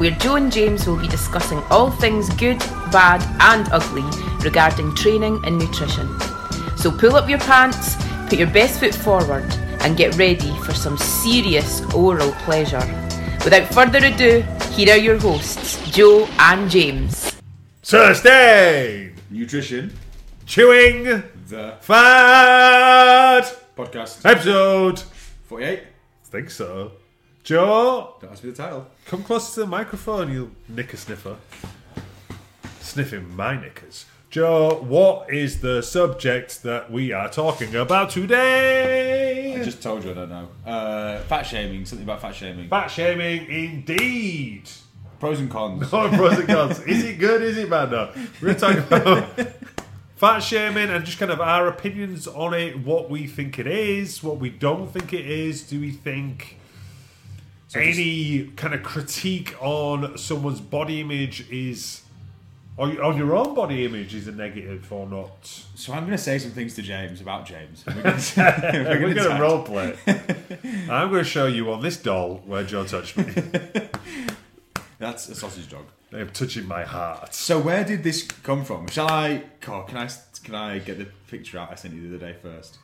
where Joe and James will be discussing all things good, bad, and ugly regarding training and nutrition. So pull up your pants, put your best foot forward, and get ready for some serious oral pleasure. Without further ado, here are your hosts, Joe and James. Sustain! Nutrition, Chewing the Fat! podcast. Episode! 48. think so. Joe, Don't ask me the title. come closer to the microphone, you knicker sniffer. Sniffing my knickers. Joe, what is the subject that we are talking about today? I just told you I don't know. Uh, fat shaming, something about fat shaming. Fat shaming, indeed. Pros and cons. Oh, pros and cons. Is it good? Is it bad? No. We're going to talk about fat shaming and just kind of our opinions on it, what we think it is, what we don't think it is. Do we think any kind of critique on someone's body image is, or on your own body image, is a negative or not? So I'm going to say some things to James about James. We're We're going to role play. I'm going to show you on this doll where Joe touched me. That's a sausage dog. They're touching my heart. So where did this come from? Shall I? God, can I? Can I get the picture out I sent you the other day first?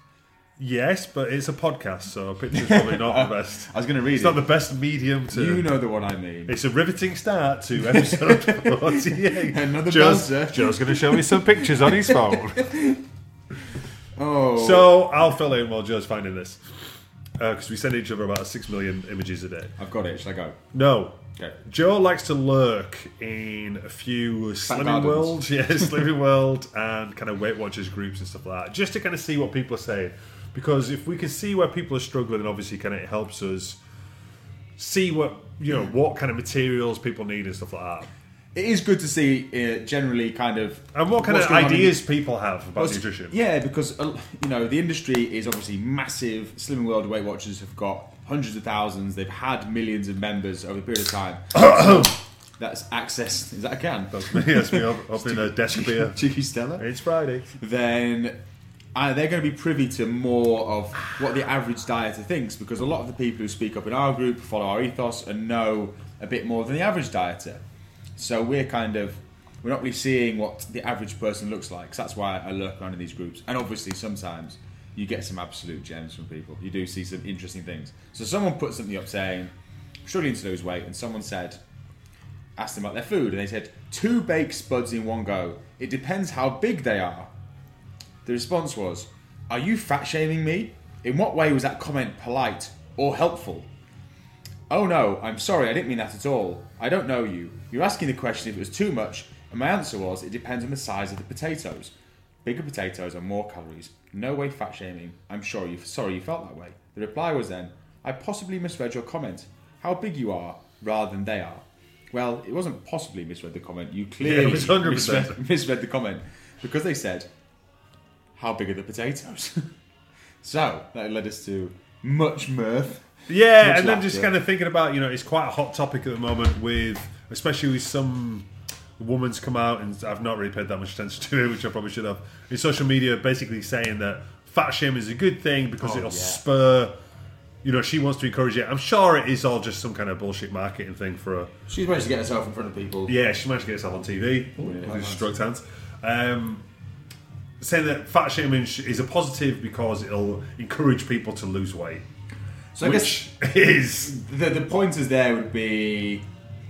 Yes, but it's a podcast, so picture's probably not the best. I was going to read It's it. not the best medium to. you know the one I mean. It's a riveting start to episode 48. Another Joe's. Joe's going to show me some pictures on his phone. Oh, so I'll fill in while Joe's finding this. Uh, because we send each other about 6 million images a day. I've got it. Shall I go? No. Okay. Joe likes to lurk in a few Slimming gardens. World, yeah, Slimming World, and kind of Weight Watchers groups and stuff like that, just to kind of see what people are saying. Because if we can see where people are struggling, then obviously kind of it helps us see what you know what kind of materials people need and stuff like that, It is good to see uh, generally kind of and what kind of on in- ideas people have about nutrition. Yeah, because uh, you know the industry is obviously massive. Slimming World Weight Watchers have got hundreds of thousands. They've had millions of members over a period of time. So that's access. Is that a can? yes, we up, up in a desk beer. Cheeky Stella. It's Friday. Then uh, they're going to be privy to more of what the average dieter thinks because a lot of the people who speak up in our group follow our ethos and know a bit more than the average dieter. So we're kind of we're not really seeing what the average person looks like. So that's why I lurk around in these groups. And obviously sometimes you get some absolute gems from people. You do see some interesting things. So someone put something up saying struggling to lose weight, and someone said asked them about their food, and they said two baked spuds in one go. It depends how big they are. The response was, Are you fat shaming me? In what way was that comment polite or helpful? Oh no, I'm sorry, I didn't mean that at all. I don't know you. You're asking the question if it was too much, and my answer was, It depends on the size of the potatoes. Bigger potatoes are more calories. No way fat shaming. I'm sure you sorry you felt that way. The reply was then, I possibly misread your comment. How big you are, rather than they are. Well, it wasn't possibly misread the comment. You clearly Yeah, it was 100%. misread, misread the comment because they said, "How big are the potatoes?" so that led us to much mirth. Yeah, Much and then just kind of thinking about you know it's quite a hot topic at the moment with especially with some woman's come out and I've not really paid that much attention to it, which I probably should have. In social media, basically saying that fat shaming is a good thing because Oh, it'll yeah. spur. You know, she wants to encourage it. I'm sure it is all just some kind of bullshit marketing thing for her. She's managed to get herself in front of people. Yeah, she managed to get herself on TV. yeah. With struck hands. Um, saying that fat shaming is a positive because it'll encourage people to lose weight, So I guess is the, the pointers there would be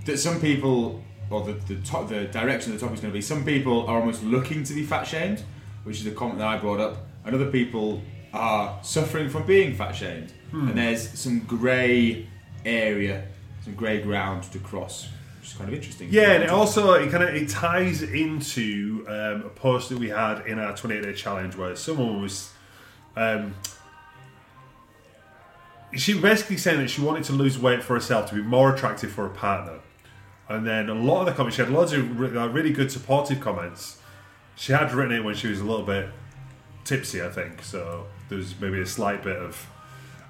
that some people, or the the, top, the direction of the topic is going to be, some people are almost looking to be fat shamed, which is the comment that I brought up, and other people are suffering from being fat shamed. Hmm. And there's some grey area, some grey ground to cross, which is kind of interesting. Yeah, and it also it kind of it ties into um, a post that we had in our 28 day challenge where someone was, um, she basically saying that she wanted to lose weight for herself to be more attractive for a partner, and then a lot of the comments she had loads of really good supportive comments. She had written it when she was a little bit tipsy, I think. So there's maybe a slight bit of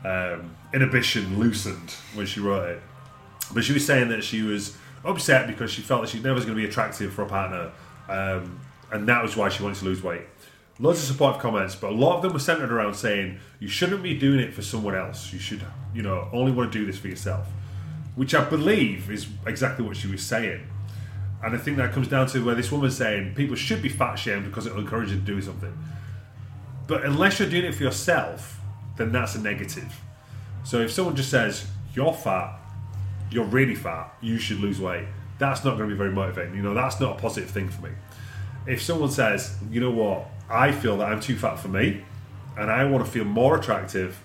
um, inhibition loosened when she wrote it. But she was saying that she was upset because she felt that she never was going to be attractive for a partner, um, and that was why she wanted to lose weight. Loads of supportive comments, but a lot of them were centered around saying you shouldn't be doing it for someone else. You should, you know, only want to do this for yourself, which I believe is exactly what she was saying. And I think that comes down to where this woman's saying people should be fat shamed because it'll encourage you to do something. But unless you're doing it for yourself, then that's a negative. So if someone just says you're fat, you're really fat, you should lose weight, that's not going to be very motivating. You know, that's not a positive thing for me. If someone says, you know what, I feel that I'm too fat for me, and I want to feel more attractive,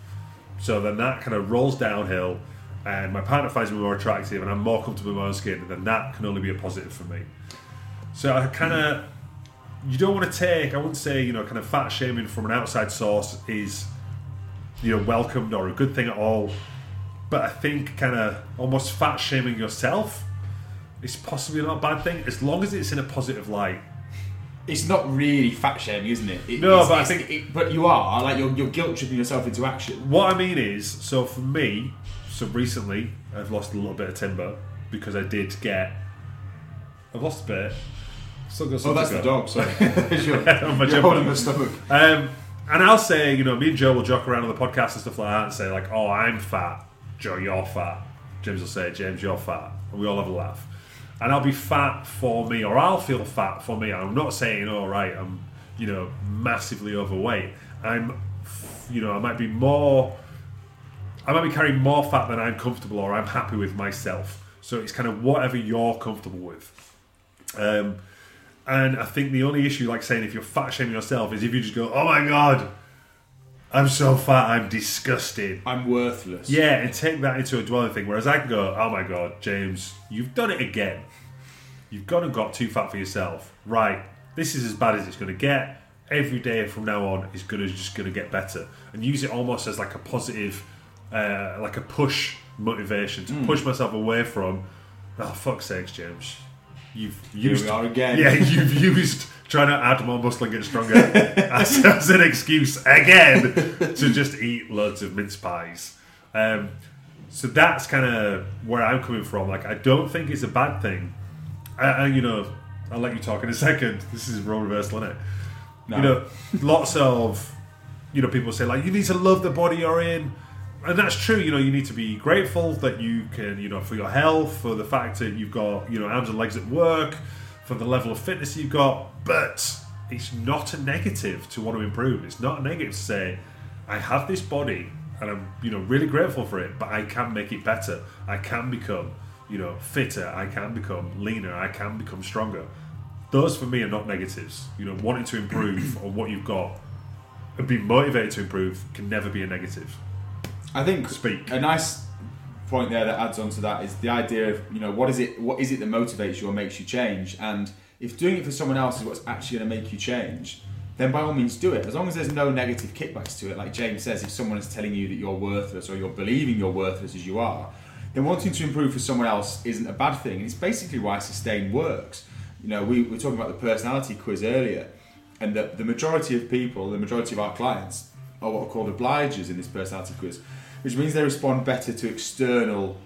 so then that kind of rolls downhill, and my partner finds me more attractive, and I'm more comfortable in my own skin, then that can only be a positive for me. So I kind of, you don't want to take, I wouldn't say, you know, kind of fat shaming from an outside source is, you know, welcomed or a good thing at all. But I think kind of almost fat shaming yourself is possibly not a bad thing as long as it's in a positive light. It's not really fat shaming, isn't it? It- No, it's- but I think- it, but you are like you're, you're guilt tripping yourself into action. What I mean is, so for me, so recently I've lost a little bit of timber because I did get, I've lost a bit. Still got Oh, that's to the dog. Sorry, On my you're holding my stomach. Um, and I'll say, you know, me and Joe will joke around on the podcast and stuff like that and say, like, oh, I'm fat. Joe, you're fat. James will say, James, you're fat. And we all have a laugh. And I'll be fat for me, or I'll feel fat for me. I'm not saying, oh, right, I'm, you know, massively overweight. I'm, you know, I might be more, I might be carrying more fat than I'm comfortable or I'm happy with myself. So it's kind of whatever you're comfortable with. Um, and I think the only issue, like saying if you're fat shaming yourself, is if you just go, "Oh my god, I'm so fat, I'm disgusted." I'm worthless. Yeah, and take that into a dwelling thing. Whereas I can go, "Oh my god, James, you've done it again. You've gone and got too fat for yourself. Right, this is as bad as it's going to get. Every day from now on is going to just going to get better." And use it almost as like a positive, uh, like a push motivation to push myself away from. Oh fuck's sakes, James. You've Here used we are again. yeah, you've used trying to add more muscle and get stronger as, as an excuse again to just eat loads of mince pies. Um, so that's kind of where I'm coming from. Like, I don't think it's a bad thing. And, you know, I'll let you talk in a second. This is role reversal, isn't it? No. You know, lots of, you know, people say, like, you need to love the body you're in. And that's true, you know, you need to be grateful that you can, you know, for your health, for the fact that you've got, you know, arms and legs at work, for the level of fitness you've got. But it's not a negative to want to improve. It's not a negative to say, I have this body and I'm, you know, really grateful for it, but I can make it better. I can become, you know, fitter. I can become leaner. I can become stronger. Those for me are not negatives. You know, wanting to improve on what you've got and being motivated to improve can never be a negative. I think Speak. a nice point there that adds on to that is the idea of you know what is it what is it that motivates you or makes you change? And if doing it for someone else is what's actually going to make you change then by all means do it. As long as there's no negative kickbacks to it like James says if someone is telling you that you're worthless or you're believing you're worthless as you are then wanting to improve for someone else isn't a bad thing. And it's basically why sustain works. You know we were talking about the personality quiz earlier and the, the majority of people the majority of our clients are what are called obligers in this personality quiz, which means they respond better to external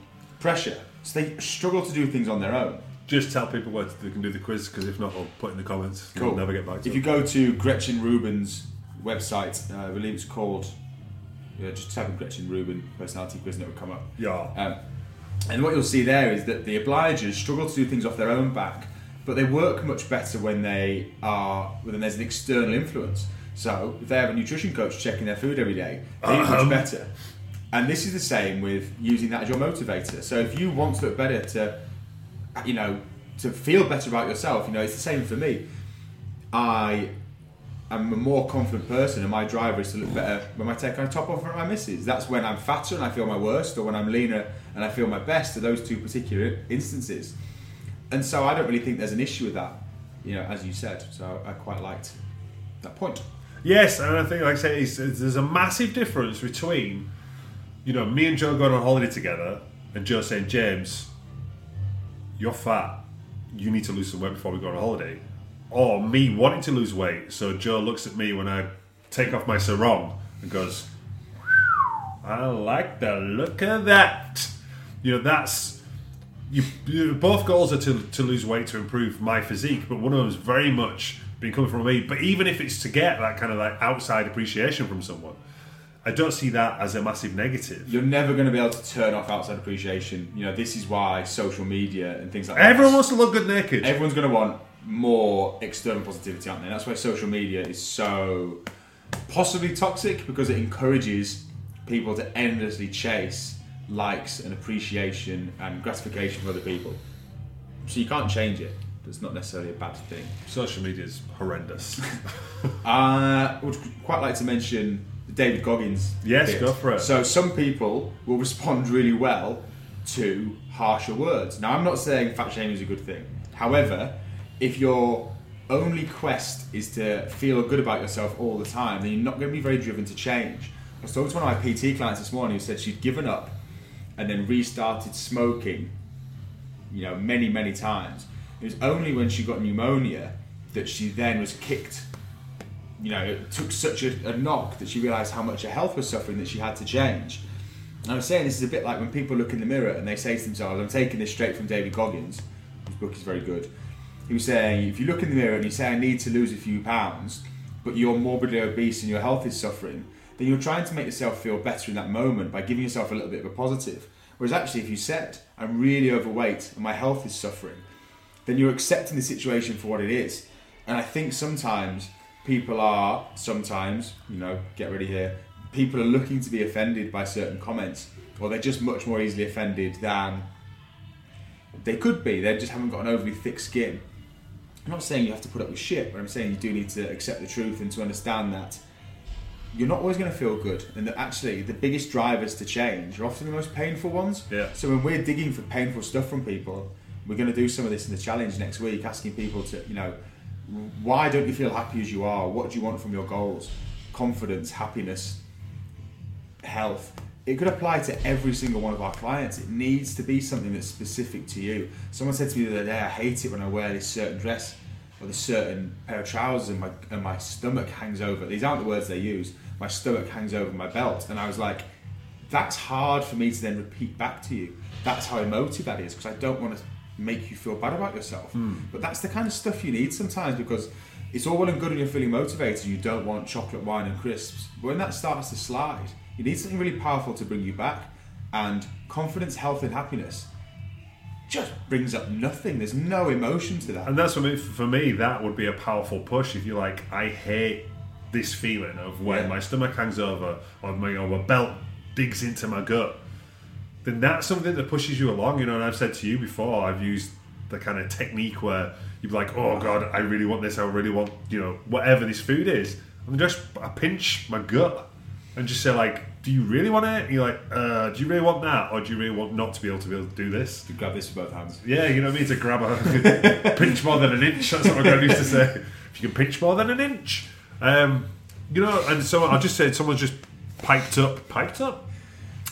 pressure. So they struggle to do things on their own. Just tell people where they can do the quiz because if not, I'll put in the comments. Cool. We'll never get back to If it. you go to Gretchen Rubin's website, uh, I believe it's called, yeah, just type in Gretchen Rubin personality quiz and it will come up. yeah. Um, and what you'll see there is that the obligers struggle to do things off their own back, but they work much better when they are when there's an external influence. So if they have a nutrition coach checking their food every day, they eat much Um. better. And this is the same with using that as your motivator. So if you want to look better to, you know, to feel better about yourself, you know, it's the same for me. I am a more confident person, and my driver is to look better when I take my top off at my misses. That's when I'm fatter and I feel my worst, or when I'm leaner and I feel my best. Are those two particular instances? And so I don't really think there's an issue with that, you know, as you said. So I quite liked that point. Yes, and I think, like I say, there's a massive difference between, you know, me and Joe going on holiday together, and Joe saying, James, you're fat. You need to lose some weight before we go on a holiday. Or me wanting to lose weight, so Joe looks at me when I take off my sarong and goes, I like the look of that. You know, that's you, you both goals are to, to lose weight to improve my physique, but one of them is very much been coming from me. But even if it's to get that kind of like outside appreciation from someone, I don't see that as a massive negative. You're never going to be able to turn off outside appreciation. You know, this is why social media and things like that. Everyone wants to look good naked. Everyone's going to want more external positivity, aren't they? That's why social media is so possibly toxic because it encourages people to endlessly chase likes and appreciation and gratification from other people. So you can't change it. It's not necessarily a bad thing. Social media is horrendous. I uh, would quite like to mention the David Goggins. Yes, bit. go for it. So some people will respond really well to harsher words. Now I'm not saying fat shaming is a good thing. However, if your only quest is to feel good about yourself all the time, then you're not going to be very driven to change. I was talking to one of my PT clients this morning who said she'd given up and then restarted smoking, you know, many, many times. It was only when she got pneumonia that she then was kicked. You know, it took such a, a knock that she realised how much her health was suffering that she had to change. And I was saying this is a bit like when people look in the mirror and they say to themselves, I'm taking this straight from David Goggins, whose book is very good. He was saying, if you look in the mirror and you say, I need to lose a few pounds, but you're morbidly obese and your health is suffering, then you're trying to make yourself feel better in that moment by giving yourself a little bit of a positive. Whereas actually, if you said, I'm really overweight and my health is suffering, then you're accepting the situation for what it is. And I think sometimes people are, sometimes, you know, get ready here, people are looking to be offended by certain comments, or they're just much more easily offended than they could be. They just haven't got an overly thick skin. I'm not saying you have to put up with shit, but I'm saying you do need to accept the truth and to understand that you're not always going to feel good, and that actually the biggest drivers to change are often the most painful ones. Yeah. So when we're digging for painful stuff from people, we're going to do some of this in the challenge next week, asking people to, you know, why don't you feel happy as you are? What do you want from your goals? Confidence, happiness, health. It could apply to every single one of our clients. It needs to be something that's specific to you. Someone said to me the other day, I hate it when I wear this certain dress or this certain pair of trousers and my, and my stomach hangs over. These aren't the words they use. My stomach hangs over my belt. And I was like, that's hard for me to then repeat back to you. That's how emotive that is because I don't want to make you feel bad about yourself. Hmm. But that's the kind of stuff you need sometimes because it's all well and good when you're feeling motivated. You don't want chocolate, wine, and crisps. But when that starts to slide, you need something really powerful to bring you back. And confidence, health, and happiness just brings up nothing. There's no emotion to that. And that's for me. For me, that would be a powerful push. If you're like, I hate this feeling of when Yeah. my stomach hangs over or my, or my belt digs into my gut, then that's something that pushes you along. You know, and I've said to you before, I've used the kind of technique where you'd be like, oh god, I really want this. I really want, you know, whatever this food is. And just I pinch my gut and just say like, do you really want it? And you're like, uh, do you really want that, or do you really want not to be able to be able to do this? You grab this with both hands. Yeah, you know what I mean? To grab a pinch more than an inch. That's what my granny used to say. If you can pinch more than an inch, um, you know. And so I just said someone just piped up, piped up,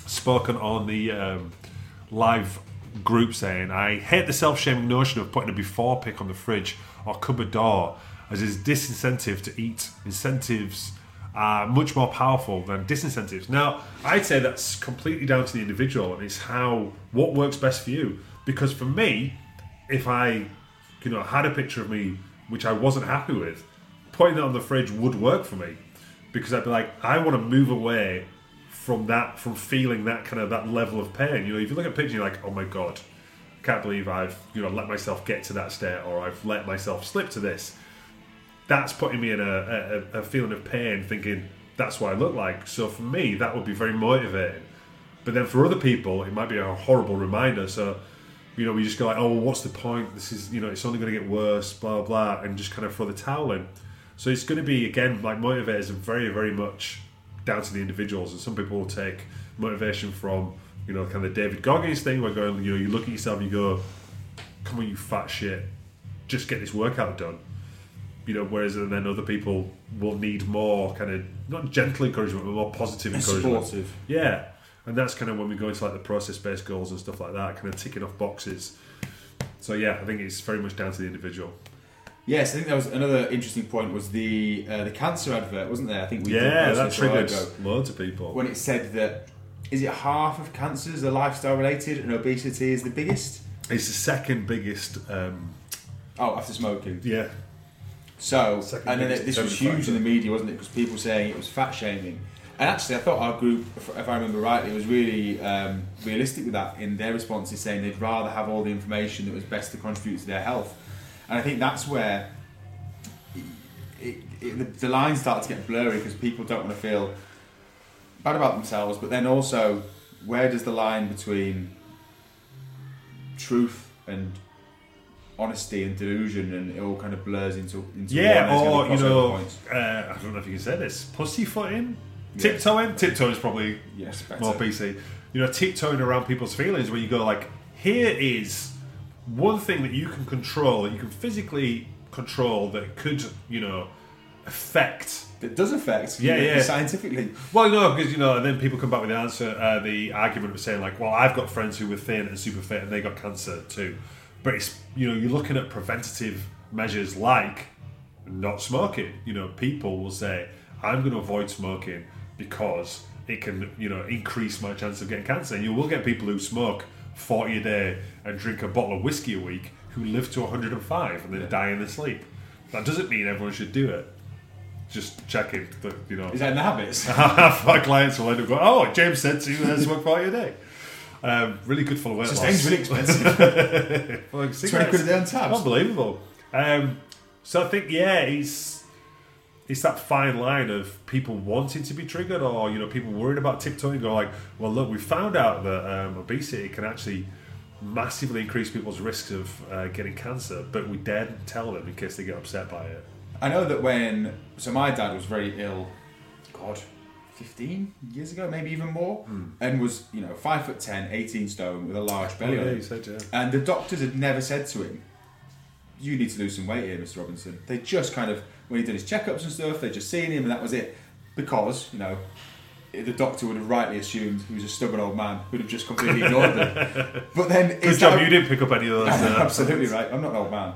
spoken on the um, live group saying, "I hate the self-shaming notion of putting a before pic on the fridge or cupboard door, as is disincentive to eat. Incentives." Are much more powerful than disincentives. Now, I'd say that's completely down to the individual, and it's how what works best for you. Because for me, if I, you know, had a picture of me which I wasn't happy with, putting that on the fridge would work for me because I'd be like, I want to move away from that, from feeling that kind of that level of pain. You know, if you look at a picture, you're like, oh my god, I can't believe I've you know let myself get to that state, or I've let myself slip to this. That's putting me in a, a, a feeling of pain, thinking that's what I look like. So for me, that would be very motivating. But then for other people, it might be a horrible reminder. So, you know, we just go like, oh, well, what's the point? This is, you know, it's only going to get worse, blah, blah, and just kind of throw the towel in. So it's going to be, again, like motivators are very, very much down to the individuals. And some people will take motivation from, you know, kind of the David Goggins thing where going, you know, you look at yourself and you go, come on, you fat shit, just get this workout done. You know, whereas then other people will need more kind of, not gentle encouragement, but more positive encouragement. Supportive. Yeah, and that's kind of when we go into like the process-based goals and stuff like that, kind of ticking off boxes. So yeah, I think it's very much down to the individual. Yes, I think that was another interesting point. Was the uh, the cancer advert, wasn't there? I think we did Yeah, that triggered loads of people. when it said that is it half of cancers are lifestyle related and obesity is the biggest. It's the second biggest. Um, Oh, after smoking. yeah, So, Second and then it, this was huge in the media, wasn't it? Because people saying it was fat shaming. And actually, I thought our group, if if I remember rightly, was really um, realistic with that in their responses, saying they'd rather have all the information that was best to contribute to their health. And I think that's where it, it, the, the lines start to get blurry because people don't want to feel bad about themselves, but then also, where does the line between truth and honesty and delusion and it all kind of blurs into, into yeah, one, and it's or you know, uh, I don't know if you can say this, pussyfooting, Yeah. tiptoeing. Tiptoeing is probably yes better. more PC. You know, tiptoeing around people's feelings, where you go like, here is one thing that you can control, that you can physically control, that could, you know, affect It does affect Yeah, yeah. scientifically Well, no, because you know, and then people come back with the answer, uh, the argument of saying like, "Well, I've got friends who were thin and super fit, and they got cancer too." But it's you know, you're looking at preventative measures like not smoking. You know, people will say, "I'm going to avoid smoking because it can, you know, increase my chance of getting cancer." And you will get people who smoke 40 a day and drink a bottle of whiskey a week who live to 105 and then die in their sleep. That doesn't mean everyone should do it. Just checking that you know is that in the habits half my clients will end up going, "Oh, James said to uh, smoke forty a day." Um, really good for the weight loss. things really expensive Like 20 quid a day on tabs Unbelievable. Um, so I think yeah, it's it's that fine line of people wanting to be triggered, or you know, people worried about tiptoeing. Go like, well, look, we found out that um, obesity can actually massively increase people's risks of uh, getting cancer, but we daren't tell them in case they get upset by it. I know that when so my dad was very ill god 15 years ago maybe even more and was you know 5 foot 10 18 stone with a large belly on yeah, said yeah. And the doctors had never said to him, "You need to lose some weight here, Mr. Robinson." They just kind of, when he did his checkups and stuff, they'd just seen him, and that was it. Because you know, the doctor would have rightly assumed he was a stubborn old man who'd have just completely ignored them. But then, Good job that- you didn't pick up any of those. Uh, Absolutely right. I'm not an old man.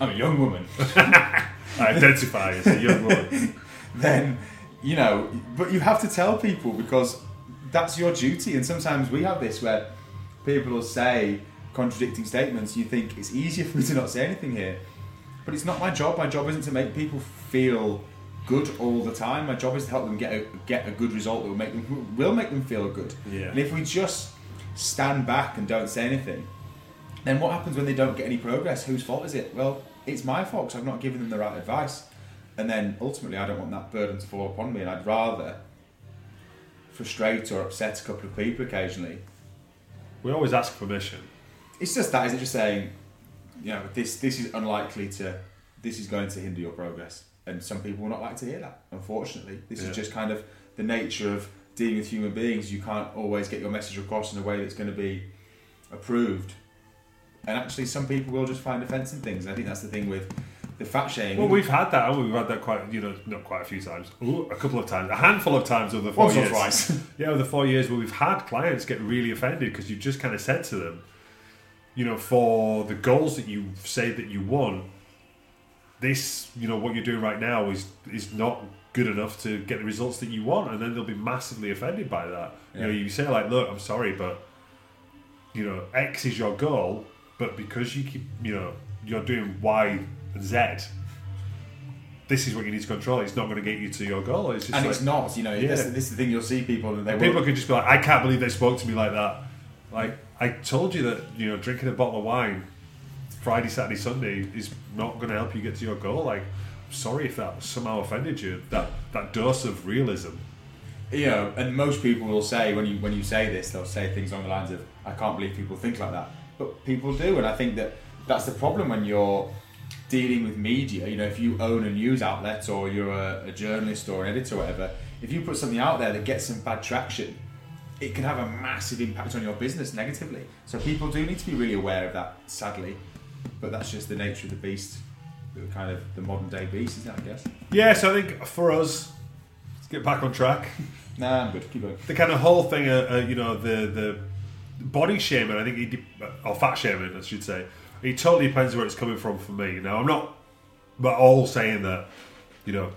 I'm a young woman. I identify as a young woman. then you know but you have to tell people because that's your duty and sometimes we have this where people will say contradicting statements you think it's easier for me to not say anything here but it's not my job. My job isn't to make people feel good all the time. My job is to help them get a, get a good result that will make them will make them feel good. Yeah. and if we just stand back and don't say anything then what happens when they don't get any progress? Whose fault is it? Well it's my fault because i've not given them the right advice. And then ultimately, I don't want that burden to fall upon me, and I'd rather frustrate or upset a couple of people occasionally. We always ask permission. It's just that, is it? Just saying, you know, this this is unlikely to, this is going to hinder your progress, and some people will not like to hear that. Unfortunately, this Yeah. is just kind of the nature of dealing with human beings. You can't always get your message across in a way that's going to be approved, and actually, some people will just find offence in things. And I think that's the thing with the fat shaming. Well, we've had that? We've had that quite, you know, not quite a few times. Ooh, a couple of times, a handful of times over the four Once or twice. yeah, over the four years where we've had clients get really offended because you've just kind of said to them, you know, for the goals that you say that you want, this, you know, what you're doing right now is is not good enough to get the results that you want, and then they'll be massively offended by that. You know, you say like, look, I'm sorry, but you know, X is your goal, but because you keep, you know, you're doing Y and Z, this is what you need to control. It's not going to get you to your goal. It's just and like, it's not, you know. Yeah. This, this is the thing you'll see people, and they and will, people could just be like, I can't believe they spoke to me like that. Like, I told you that, you know, drinking a bottle of wine Friday, Saturday, Sunday is not going to help you get to your goal. Like, sorry if that somehow offended you. That that dose of realism. know, and most people will say when you when you say this, they'll say things along the lines of, "I can't believe people think like that," but people do, and I think that that's the problem when you're dealing with media. You know, if you own a news outlet or you're a, a journalist or an editor or whatever, if you put something out there that gets some bad traction, it can have a massive impact on your business negatively. So people do need to be really aware of that, sadly. But that's just the nature of the beast, the kind of the modern day beast, isn't it? I guess. Yeah, so I think for us, let's get back on track. Nah, I'm good. Keep going. the kind of whole thing, uh, uh, you know, the the body shaming. I think, it de- or fat shaming, I should say. It totally depends where it's coming from for me. Now, I'm not but all saying that you know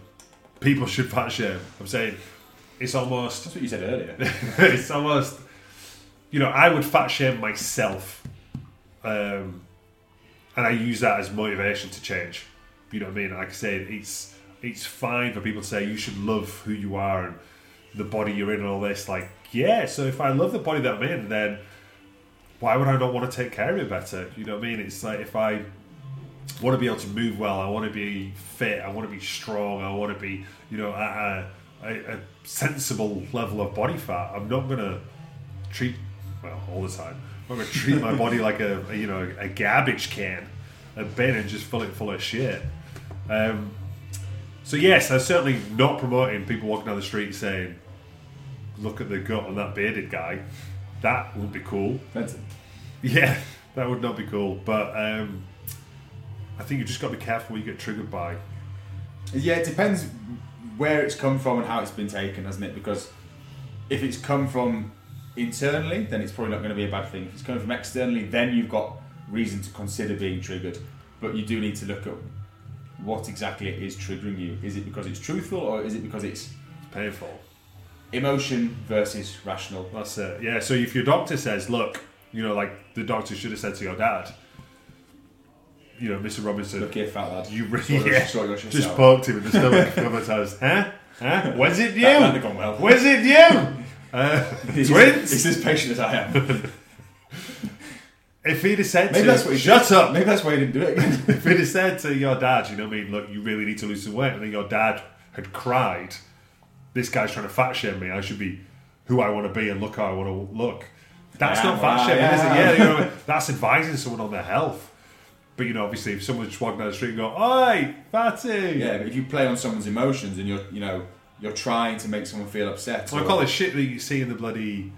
people should fat shame. I'm saying it's almost That's what you said earlier. it's almost you know I would fat shame myself, um, and I use that as motivation to change. You know what I mean? Like I said, it's it's fine for people to say you should love who you are and the body you're in and all this. Like yeah, so if I love the body that I'm in, then why would I not want to take care of it better? You know what I mean? It's like if I want to be able to move well, I want to be fit, I want to be strong, I want to be, you know, at a, a, a sensible level of body fat. I'm not going to treat, well, all the time, I'm going to treat my body like a, a, you know, a garbage can, a bin and just fill it full of shit. Um, so yes, I'm certainly not promoting people walking down the street saying, look at the gut on that bearded guy. That would be cool. Benson. Yeah, that would not be cool. But um, I think you just got to be careful what you get triggered by. Yeah, it depends where it's come from and how it's been taken, hasn't it? Because if it's come from internally, then it's probably not going to be a bad thing. If it's coming from externally, then you've got reason to consider being triggered. But you do need to look at what exactly it is triggering you. Is it because it's truthful or is it because it's It's painful. emotion versus rational? That's it. Yeah. So if your doctor says, "Look," you know, like the doctor should have said to your dad, you know, Mr. Robinson, Look here, fat lad. you really yeah, sort your shit just poked him in the stomach a couple of times. Huh? Huh? Where's it you? That gone well. Where's it you? Uh, twins? he's as patient as I am. If he'd have said Maybe to that's what he shut did. up, Maybe that's why he didn't do it again. if he'd have said to your dad, you know what I mean, look, you really need to lose some weight, and then your dad had cried, this guy's trying to fat shame me, I should be who I want to be and look how I want to look. That's not fat shaming, is it? Yeah, you know, that's advising someone on their health. But you know, obviously, if someone's just walking down the street and go, "Oi, fatty," yeah, but if you play on someone's emotions and you're, you know, you're trying to make someone feel upset. So I call it shit that you see in the bloody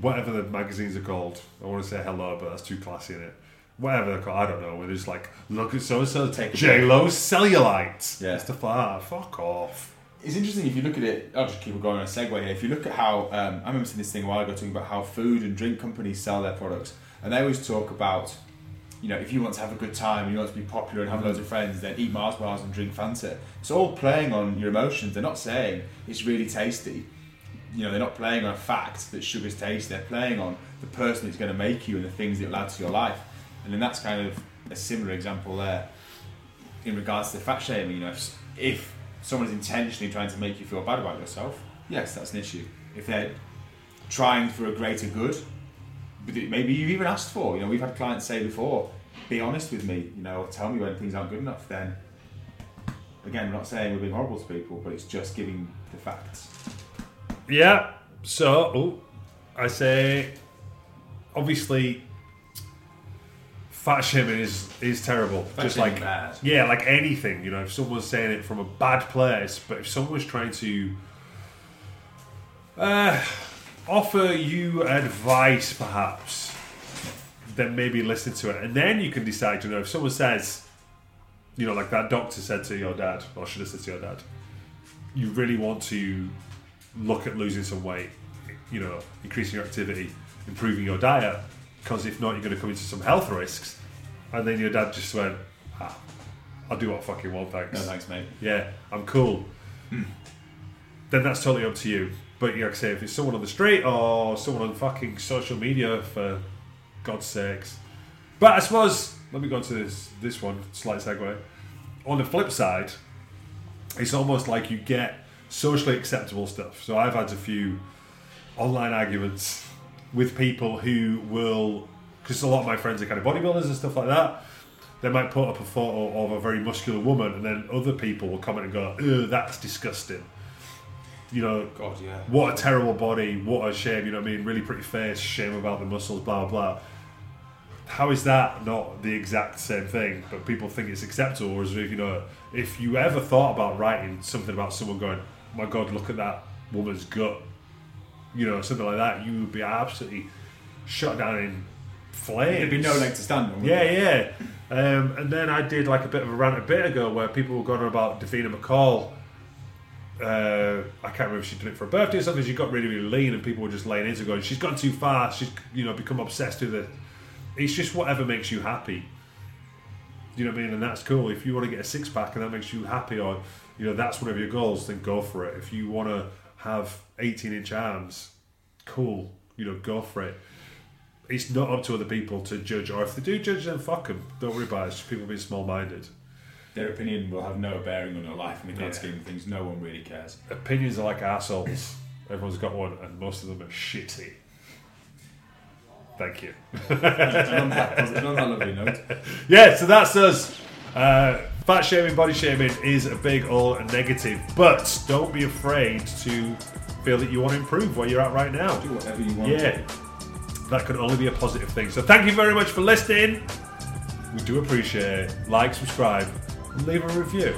whatever the magazines are called. I want to say hello, but that's too classy in it. Whatever they're called, I don't know. Where there's like, look at so and so, Take J Lo's cellulite, Yeah. stuff like that. Fuck off. It's interesting if you look at it. I'll just keep it going on a segue here. If you look at how um, I remember seeing this thing a while ago talking about how food and drink companies sell their products, and they always talk about, you know, if you want to have a good time you want to be popular and have loads of friends, then eat Mars bars and drink Fanta. It's all playing on your emotions. They're not saying it's really tasty. You know, they're not playing on a fact that sugar's tasty. They're playing on the person that's going to make you and the things that it'll add to your life. And then that's kind of a similar example there in regards to fat shaming, you know, if, if someone's intentionally trying to make you feel bad about yourself, yes, that's an issue. If they're trying for a greater good, maybe you've even asked for, you know, we've had clients say before, be honest with me, you know, tell me when things aren't good enough, then again, we're not saying we're being horrible to people, but it's just giving the facts. Yeah. So, oh, I say, obviously, fat shaming is is terrible. Fat Just like bad. yeah, like anything. You know, if someone's saying it from a bad place, but if someone was trying to uh, offer you advice, perhaps, then maybe listen to it, and then you can decide. You know, if someone says, you know, like that doctor said to your dad, or should have said to your dad, you really want to look at losing some weight, you know, increasing your activity, improving your diet, because if not, you're going to come into some health risks. And then your dad just went, ah, I'll do what I fucking want, thanks. No thanks, mate. Yeah, I'm cool. Then that's totally up to you. But you like I say, if it's someone on the street or someone on fucking social media, for God's sakes. But I suppose let me go to this this one slight segue. On the flip side, it's almost like you get socially acceptable stuff. So I've had a few online arguments with people who will, because a lot of my friends are kind of bodybuilders and stuff like that. They might put up a photo of a very muscular woman, and then other people will comment and go, "Ugh, that's disgusting." You know, God, yeah. what a terrible body, what a shame, you know what I mean? Really pretty face, shame about the muscles, blah, blah. How is that not the exact same thing, but people think it's acceptable? Whereas if you know, if you ever thought about writing something about someone going, my God, look at that woman's gut, you know, something like that, you would be absolutely shut down in flames. There'd be no leg to stand on. Yeah, there? yeah. Um, and then I did like a bit of a rant a bit ago where people were going on about Davina McCall. Uh, I can't remember if she did it for a birthday or something. She got really, really lean, and people were just laying into going, "She's gone too far. She's you know become obsessed with it." It's just whatever makes you happy. You know what I mean? And that's cool. If you want to get a six pack and that makes you happy, or you know that's one of your goals, then go for it. If you want to have 18 inch arms, cool. You know, go for it. It's not up to other people to judge, or if they do judge, then fuck them. Don't worry about it. It's just people being small minded. Their opinion will have no bearing on your life in the grand Yeah. scheme of things. No one really cares. Opinions are like assholes. Everyone's got one, and most of them are shitty. Thank you. and on that, on that lovely note, Yeah, so that's us. Uh, fat shaming, body shaming is a big a negative, but don't be afraid to feel that you want to improve where you're at right now. do whatever you want. Yeah, that can only be a positive thing. So thank you very much for listening. We do appreciate it. Like, subscribe, leave a review.